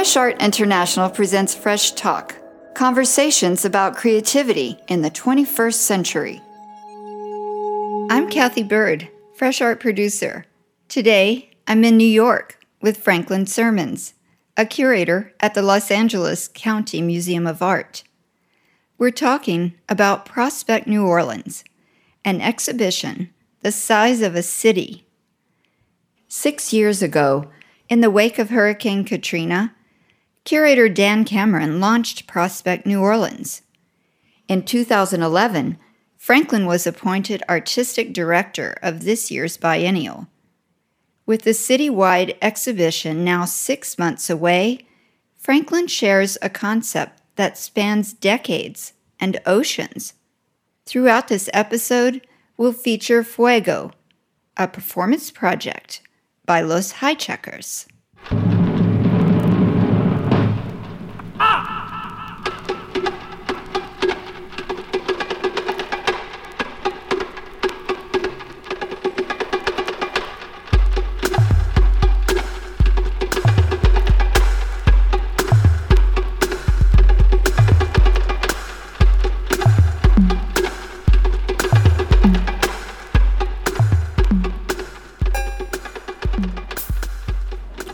Fresh Art International presents Fresh Talk conversations about creativity in the 21st century. I'm Cathy Byrd, Fresh Art producer. Today, I'm in New York with Franklin Sirmans, a curator at the Los Angeles County Museum of Art. We're talking about Prospect New Orleans, an exhibition the size of a city. Six years ago, in the wake of Hurricane Katrina, curator Dan Cameron launched Prospect New Orleans. In 2011, Franklin was appointed artistic director of this year's biennial. With the citywide exhibition now six months away, Franklin shares a concept that spans decades and oceans. Throughout this episode, we'll feature Fuego, a performance project by Los Jaichackers.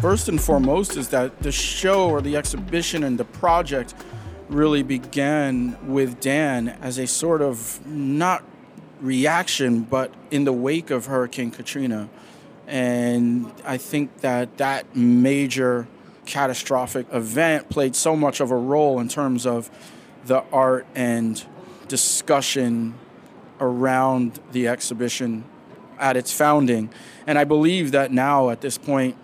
First and foremost is that the show or the exhibition and the project really began with Dan as a sort of not reaction, but in the wake of Hurricane Katrina. And I think that that major catastrophic event played so much of a role in terms of the art and discussion around the exhibition at its founding. And I believe that now, at this point,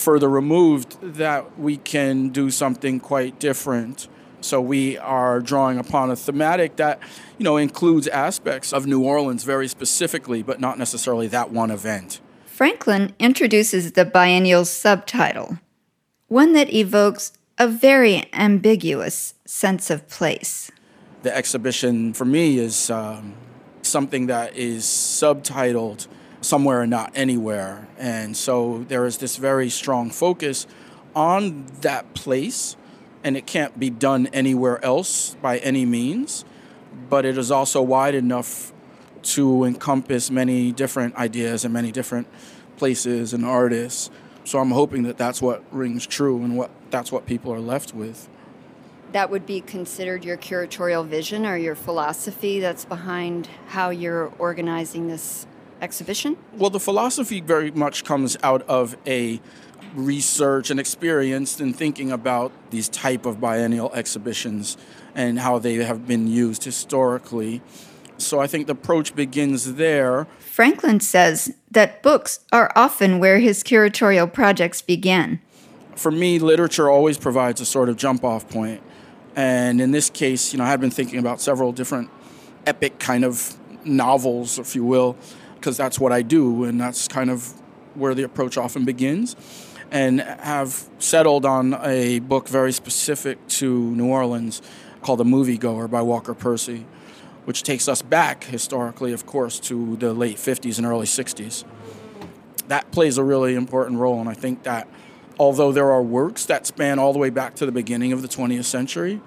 further removed that we can do something quite different. So we are drawing upon a thematic that, you know, includes aspects of New Orleans very specifically, but not necessarily that one event. Franklin introduces the biennial subtitle, one that evokes a very ambiguous sense of place. The exhibition for me is um, something that is subtitled somewhere and not anywhere. And so there is this very strong focus on that place, and it can't be done anywhere else by any means, but it is also wide enough to encompass many different ideas and many different places and artists. So I'm hoping that that's what rings true and what that's what people are left with. That would be considered your curatorial vision or your philosophy that's behind how you're organizing this exhibition? Well, the philosophy very much comes out of a research and experience in thinking about these type of biennial exhibitions and how they have been used historically. So I think the approach begins there. Franklin says that books are often where his curatorial projects begin. For me, literature always provides a sort of jump off point. And in this case, you know, I have been thinking about several different epic kind of novels, if you will, because that's what I do, and that's kind of where the approach often begins. And have settled on a book very specific to New Orleans called The Moviegoer by Walker Percy, which takes us back historically, of course, to the late 50s and early 60s. That plays a really important role, and I think that although there are works that span all the way back to the beginning of the 20th century,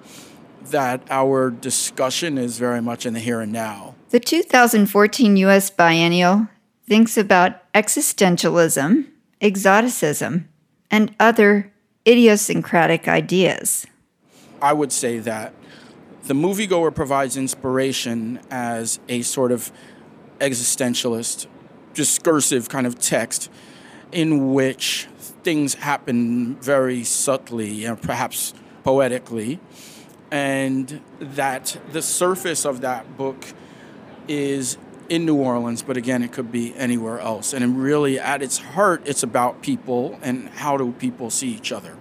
that our discussion is very much in the here and now the 2014 U.S. Biennial thinks about existentialism, exoticism, and other idiosyncratic ideas. I would say that the moviegoer provides inspiration as a sort of existentialist, discursive kind of text in which things happen very subtly and perhaps poetically, and that the surface of that book is in New Orleans, but again, it could be anywhere else. And really, at its heart, it's about people and how do people see each other.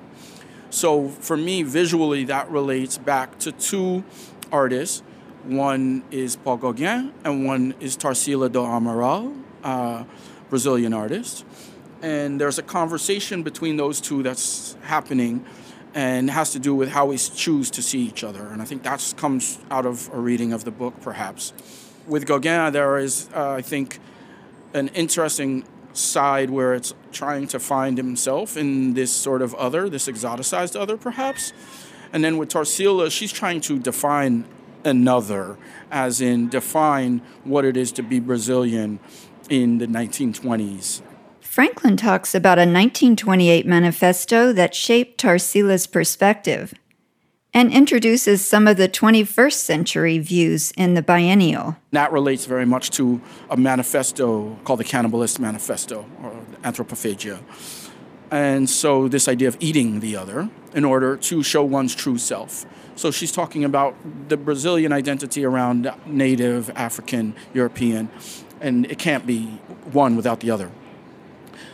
So for me, visually, that relates back to two artists. One is Paul Gauguin, and one is Tarsila do Amaral, uh, Brazilian artist. And there's a conversation between those two that's happening and has to do with how we choose to see each other. And I think that comes out of a reading of the book, perhaps with Gauguin, there is, uh, I think, an interesting side where it's trying to find himself in this sort of other, this exoticized other, perhaps. And then with Tarsila, she's trying to define another, as in define what it is to be Brazilian in the 1920s. Franklin talks about a 1928 manifesto that shaped Tarsila's perspective and introduces some of the 21st century views in the biennial. That relates very much to a manifesto called the Cannibalist Manifesto, or Anthropophagia. And so, this idea of eating the other in order to show one's true self. So, she's talking about the Brazilian identity around native, African, European, and it can't be one without the other.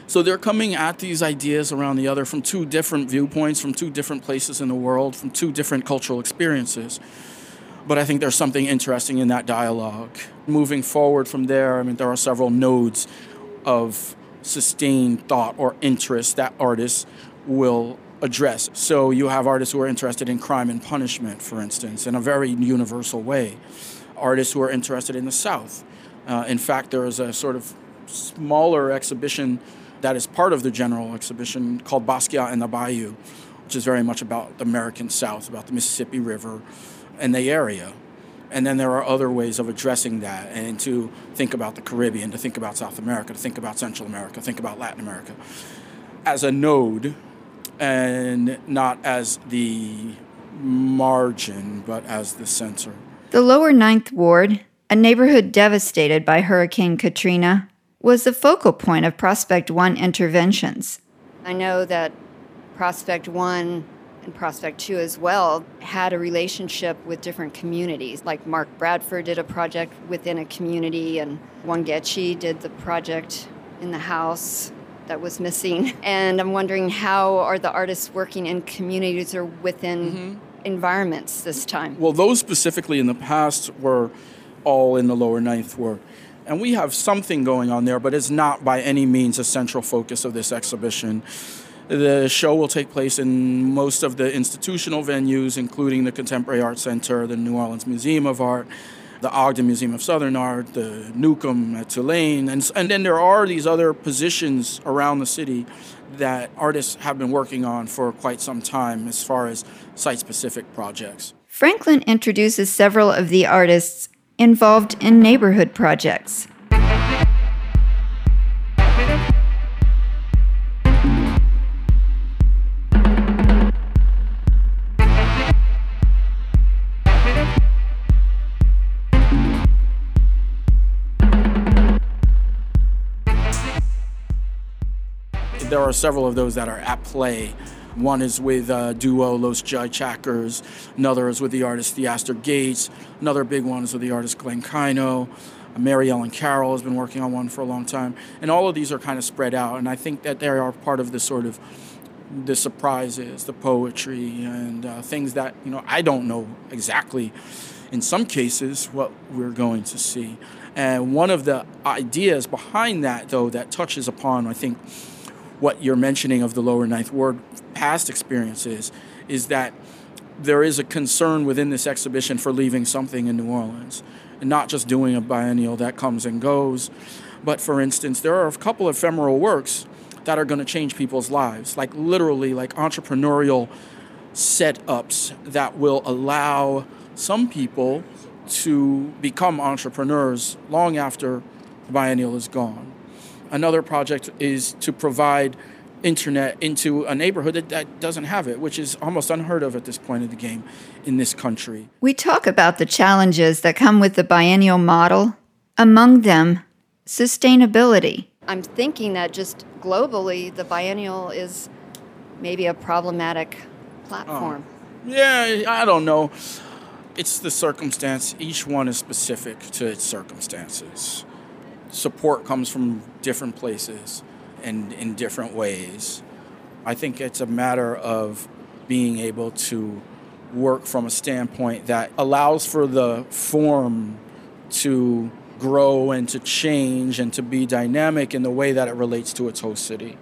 So they're coming at these ideas around the other from two different viewpoints, from two different places in the world, from two different cultural experiences. But I think there's something interesting in that dialogue. Moving forward from there, I mean, there are several nodes of sustained thought or interest that artists will address. So you have artists who are interested in crime and punishment, for instance, in a very universal way. Artists who are interested in the South. Uh, in fact, there is a sort of smaller exhibition that is part of the general exhibition called Basquiat and the Bayou, which is very much about the American South, about the Mississippi River and the area. And then there are other ways of addressing that and to think about the Caribbean, to think about South America, to think about Central America, think about Latin America as a node and not as the margin, but as the center. The lower Ninth Ward, a neighborhood devastated by Hurricane Katrina, was the focal point of Prospect One interventions. I know that Prospect One and Prospect Two as well had a relationship with different communities. Like Mark Bradford did a project within a community, and Wangechi did the project in the house that was missing. And I'm wondering how are the artists working in communities or within mm-hmm. environments this time? Well, those specifically in the past were all in the lower ninth ward. And we have something going on there, but it's not by any means a central focus of this exhibition. The show will take place in most of the institutional venues, including the Contemporary Art Center, the New Orleans Museum of Art, the Ogden Museum of Southern Art, the Newcomb at Tulane, and, and then there are these other positions around the city that artists have been working on for quite some time as far as site specific projects. Franklin introduces several of the artists involved in neighborhood projects. There are several of those that are at play one is with uh, duo Los Jaichackers. Another is with the artist Theaster Gates. Another big one is with the artist Glenn Kaino. Mary Ellen Carroll has been working on one for a long time. And all of these are kind of spread out. And I think that they are part of the sort of the surprises, the poetry, and uh, things that, you know, I don't know exactly, in some cases, what we're going to see. And one of the ideas behind that, though, that touches upon, I think, what you're mentioning of the lower ninth ward past experiences is that there is a concern within this exhibition for leaving something in New Orleans and not just doing a biennial that comes and goes. But for instance, there are a couple of ephemeral works that are going to change people's lives, like literally like entrepreneurial setups that will allow some people to become entrepreneurs long after the biennial is gone. Another project is to provide internet into a neighborhood that, that, doesn't have it, which is almost unheard of at this point of the game in this country. We talk about the challenges that come with the biennial model, among them, sustainability. I'm thinking that just globally, the biennial is maybe a problematic platform. Oh. Yeah, I don't know. It's the circumstance. Each one is specific to its circumstances support comes from different places and in different ways. I think it's a matter of being able to work from a standpoint that allows for the form to grow and to change and to be dynamic in the way that it relates to its host city.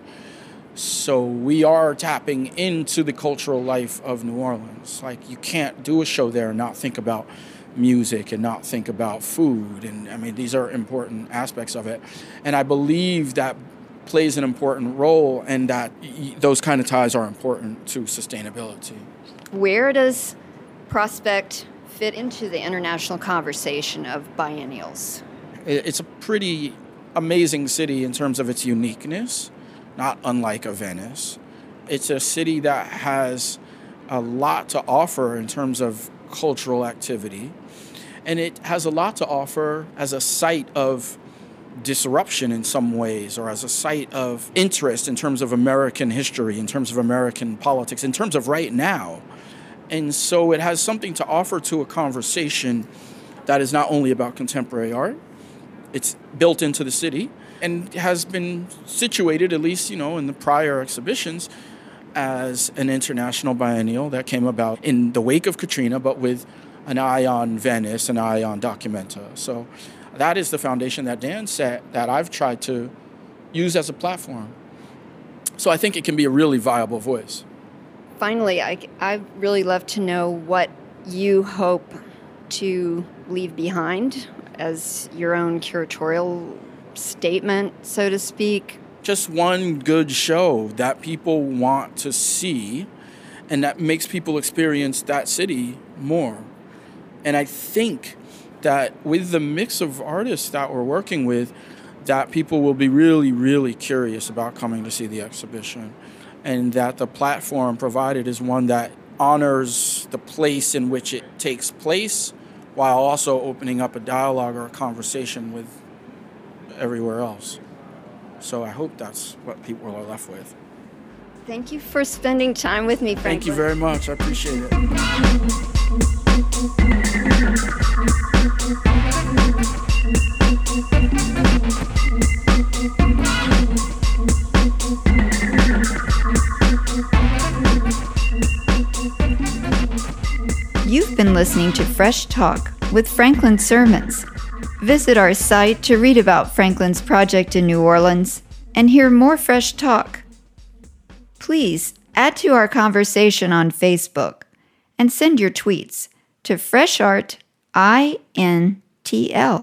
So we are tapping into the cultural life of New Orleans. Like you can't do a show there and not think about music and not think about food. And I mean, these are important aspects of it. And I believe that plays an important role and that those kind of ties are important to sustainability. Where does Prospect fit into the international conversation of biennials? It's a pretty amazing city in terms of its uniqueness, not unlike a Venice. It's a city that has a lot to offer in terms of cultural activity, and it has a lot to offer as a site of disruption in some ways, or as a site of interest in terms of American history, in terms of American politics, in terms of right now. And so it has something to offer to a conversation that is not only about contemporary art, it's built into the city and has been situated, at least, you know, in the prior exhibitions, as an international biennial that came about in the wake of Katrina, but with an eye on Venice, an eye on Documenta. So that is the foundation that Dan set that I've tried to use as a platform. So I think it can be a really viable voice. Finally, I, I'd really love to know what you hope to leave behind as your own curatorial statement, so to speak? Just one good show that people want to see and that makes people experience that city more. And I think that with the mix of artists that we're working with, that people will be really, really curious about coming to see the exhibition. And that the platform provided is one that honors the place in which it takes place while also opening up a dialogue or a conversation with everywhere else. So I hope that's what people are left with. Thank you for spending time with me, Franklin. Thank you very much. I appreciate it. You've been listening to Fresh Talk with Franklin Sirmans. Visit our site to read about Franklin's project in New Orleans and hear more fresh talk. Please add to our conversation on Facebook and send your tweets to Fresh Art INTL.